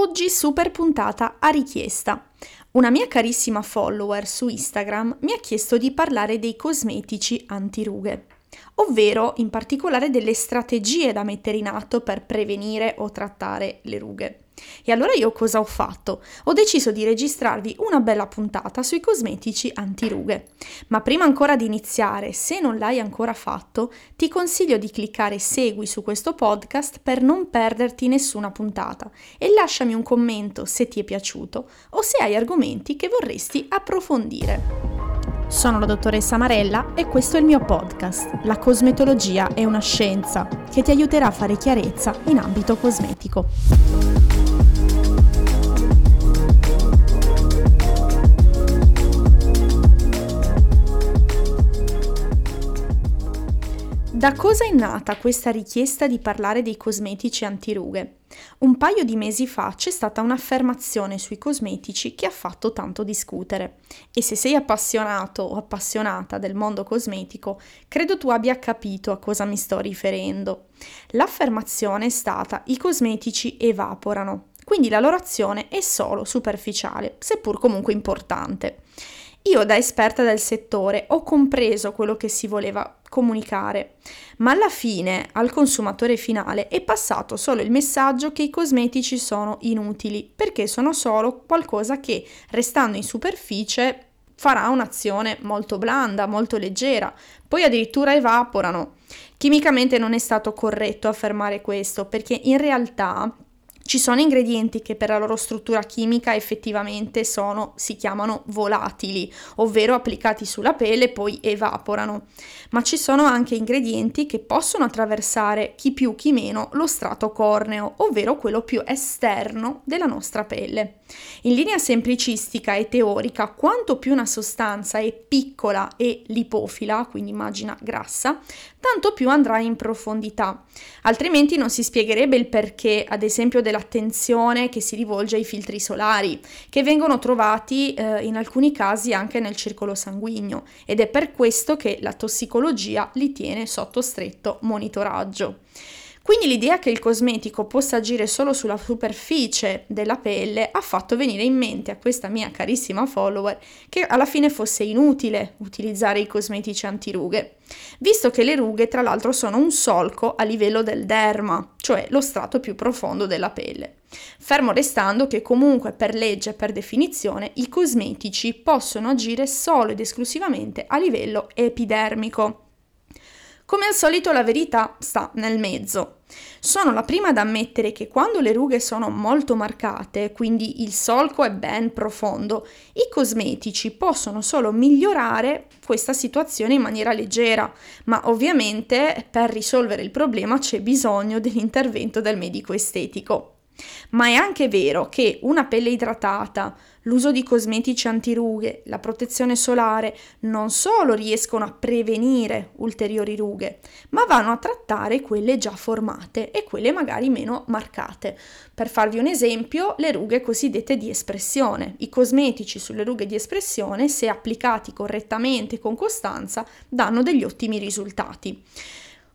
Oggi super puntata a richiesta. Una mia carissima follower su Instagram mi ha chiesto di parlare dei cosmetici antirughe, ovvero in particolare delle strategie da mettere in atto per prevenire o trattare le rughe. E allora io cosa ho fatto? Ho deciso di registrarvi una bella puntata sui cosmetici antirughe. Ma prima ancora di iniziare, se non l'hai ancora fatto, ti consiglio di cliccare segui su questo podcast per non perderti nessuna puntata e lasciami un commento se ti è piaciuto o se hai argomenti che vorresti approfondire. Sono la dottoressa Marella e questo è il mio podcast. La cosmetologia è una scienza che ti aiuterà a fare chiarezza in ambito cosmetico. Da cosa è nata questa richiesta di parlare dei cosmetici antirughe? Un paio di mesi fa c'è stata un'affermazione sui cosmetici che ha fatto tanto discutere e se sei appassionato o appassionata del mondo cosmetico, credo tu abbia capito a cosa mi sto riferendo. L'affermazione è stata i cosmetici evaporano, quindi la loro azione è solo superficiale, seppur comunque importante. Io da esperta del settore ho compreso quello che si voleva comunicare, ma alla fine al consumatore finale è passato solo il messaggio che i cosmetici sono inutili, perché sono solo qualcosa che, restando in superficie, farà un'azione molto blanda, molto leggera, poi addirittura evaporano. Chimicamente non è stato corretto affermare questo, perché in realtà ci sono ingredienti che per la loro struttura chimica effettivamente sono, si chiamano volatili, ovvero applicati sulla pelle e poi evaporano, ma ci sono anche ingredienti che possono attraversare chi più chi meno lo strato corneo, ovvero quello più esterno della nostra pelle. In linea semplicistica e teorica, quanto più una sostanza è piccola e lipofila, quindi immagina grassa, tanto più andrà in profondità. Altrimenti non si spiegherebbe il perché, ad esempio, dell'attenzione che si rivolge ai filtri solari, che vengono trovati eh, in alcuni casi anche nel circolo sanguigno ed è per questo che la tossicologia li tiene sotto stretto monitoraggio. Quindi l'idea che il cosmetico possa agire solo sulla superficie della pelle ha fatto venire in mente a questa mia carissima follower che alla fine fosse inutile utilizzare i cosmetici antirughe, visto che le rughe tra l'altro sono un solco a livello del derma, cioè lo strato più profondo della pelle. Fermo restando che comunque per legge e per definizione i cosmetici possono agire solo ed esclusivamente a livello epidermico. Come al solito la verità sta nel mezzo. Sono la prima ad ammettere che quando le rughe sono molto marcate, quindi il solco è ben profondo, i cosmetici possono solo migliorare questa situazione in maniera leggera, ma ovviamente per risolvere il problema c'è bisogno dell'intervento del medico estetico. Ma è anche vero che una pelle idratata, l'uso di cosmetici antirughe, la protezione solare non solo riescono a prevenire ulteriori rughe, ma vanno a trattare quelle già formate e quelle magari meno marcate. Per farvi un esempio, le rughe cosiddette di espressione. I cosmetici sulle rughe di espressione, se applicati correttamente e con costanza, danno degli ottimi risultati.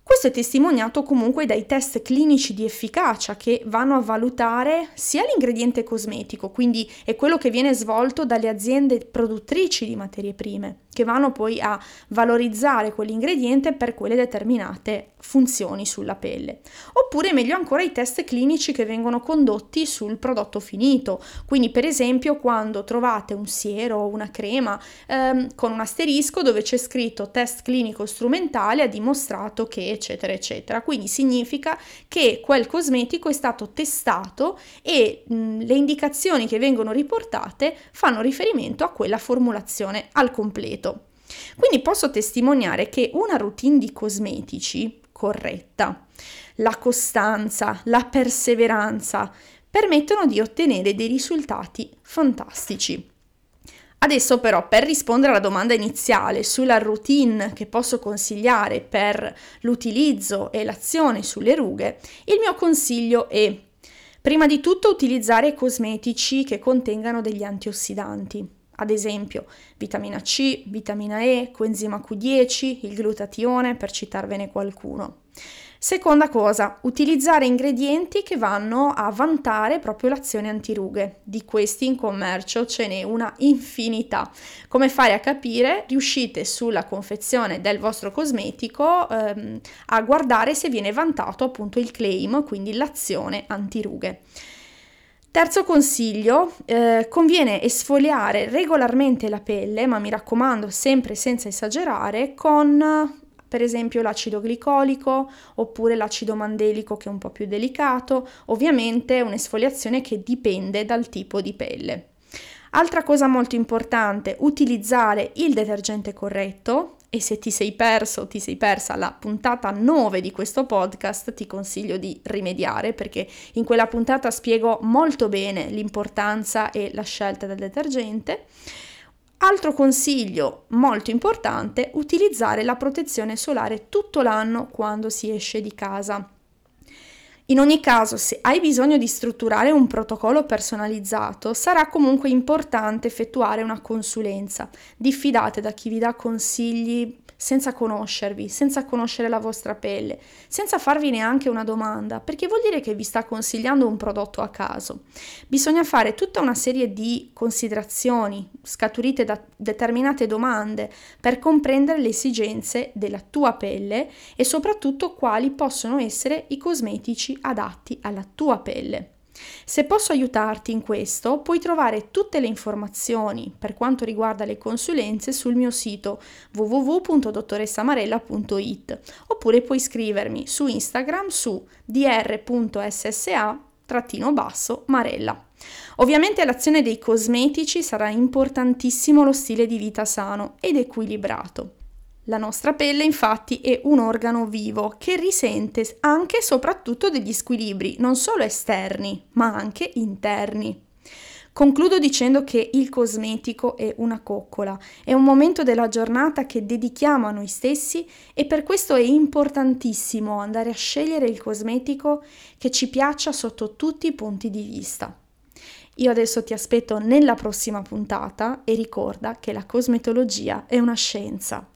Questo è testimoniato comunque dai test clinici di efficacia che vanno a valutare sia l'ingrediente cosmetico, quindi è quello che viene svolto dalle aziende produttrici di materie prime, che vanno poi a valorizzare quell'ingrediente per quelle determinate funzioni sulla pelle. Oppure meglio ancora i test clinici che vengono condotti sul prodotto finito, quindi per esempio quando trovate un siero o una crema ehm, con un asterisco dove c'è scritto test clinico strumentale ha dimostrato che eccetera, eccetera. Quindi significa che quel cosmetico è stato testato e mh, le indicazioni che vengono riportate fanno riferimento a quella formulazione al completo. Quindi posso testimoniare che una routine di cosmetici corretta, la costanza, la perseveranza permettono di ottenere dei risultati fantastici. Adesso però per rispondere alla domanda iniziale sulla routine che posso consigliare per l'utilizzo e l'azione sulle rughe, il mio consiglio è prima di tutto utilizzare cosmetici che contengano degli antiossidanti, ad esempio vitamina C, vitamina E, coenzima Q10, il glutatione per citarvene qualcuno. Seconda cosa, utilizzare ingredienti che vanno a vantare proprio l'azione antirughe. Di questi in commercio ce n'è una infinità. Come fare a capire? Riuscite sulla confezione del vostro cosmetico ehm, a guardare se viene vantato appunto il claim, quindi l'azione antirughe. Terzo consiglio, eh, conviene esfoliare regolarmente la pelle, ma mi raccomando sempre senza esagerare, con per esempio l'acido glicolico oppure l'acido mandelico che è un po' più delicato, ovviamente un'esfoliazione che dipende dal tipo di pelle. Altra cosa molto importante, utilizzare il detergente corretto e se ti sei perso o ti sei persa la puntata 9 di questo podcast ti consiglio di rimediare perché in quella puntata spiego molto bene l'importanza e la scelta del detergente. Altro consiglio molto importante, utilizzare la protezione solare tutto l'anno quando si esce di casa. In ogni caso, se hai bisogno di strutturare un protocollo personalizzato, sarà comunque importante effettuare una consulenza. Diffidate da chi vi dà consigli senza conoscervi, senza conoscere la vostra pelle, senza farvi neanche una domanda, perché vuol dire che vi sta consigliando un prodotto a caso. Bisogna fare tutta una serie di considerazioni scaturite da determinate domande per comprendere le esigenze della tua pelle e soprattutto quali possono essere i cosmetici adatti alla tua pelle. Se posso aiutarti in questo, puoi trovare tutte le informazioni per quanto riguarda le consulenze sul mio sito www.dottoressamarella.it oppure puoi scrivermi su Instagram su dr.ssa-marella. Ovviamente l'azione dei cosmetici sarà importantissimo lo stile di vita sano ed equilibrato. La nostra pelle infatti è un organo vivo che risente anche e soprattutto degli squilibri, non solo esterni, ma anche interni. Concludo dicendo che il cosmetico è una coccola, è un momento della giornata che dedichiamo a noi stessi e per questo è importantissimo andare a scegliere il cosmetico che ci piaccia sotto tutti i punti di vista. Io adesso ti aspetto nella prossima puntata e ricorda che la cosmetologia è una scienza.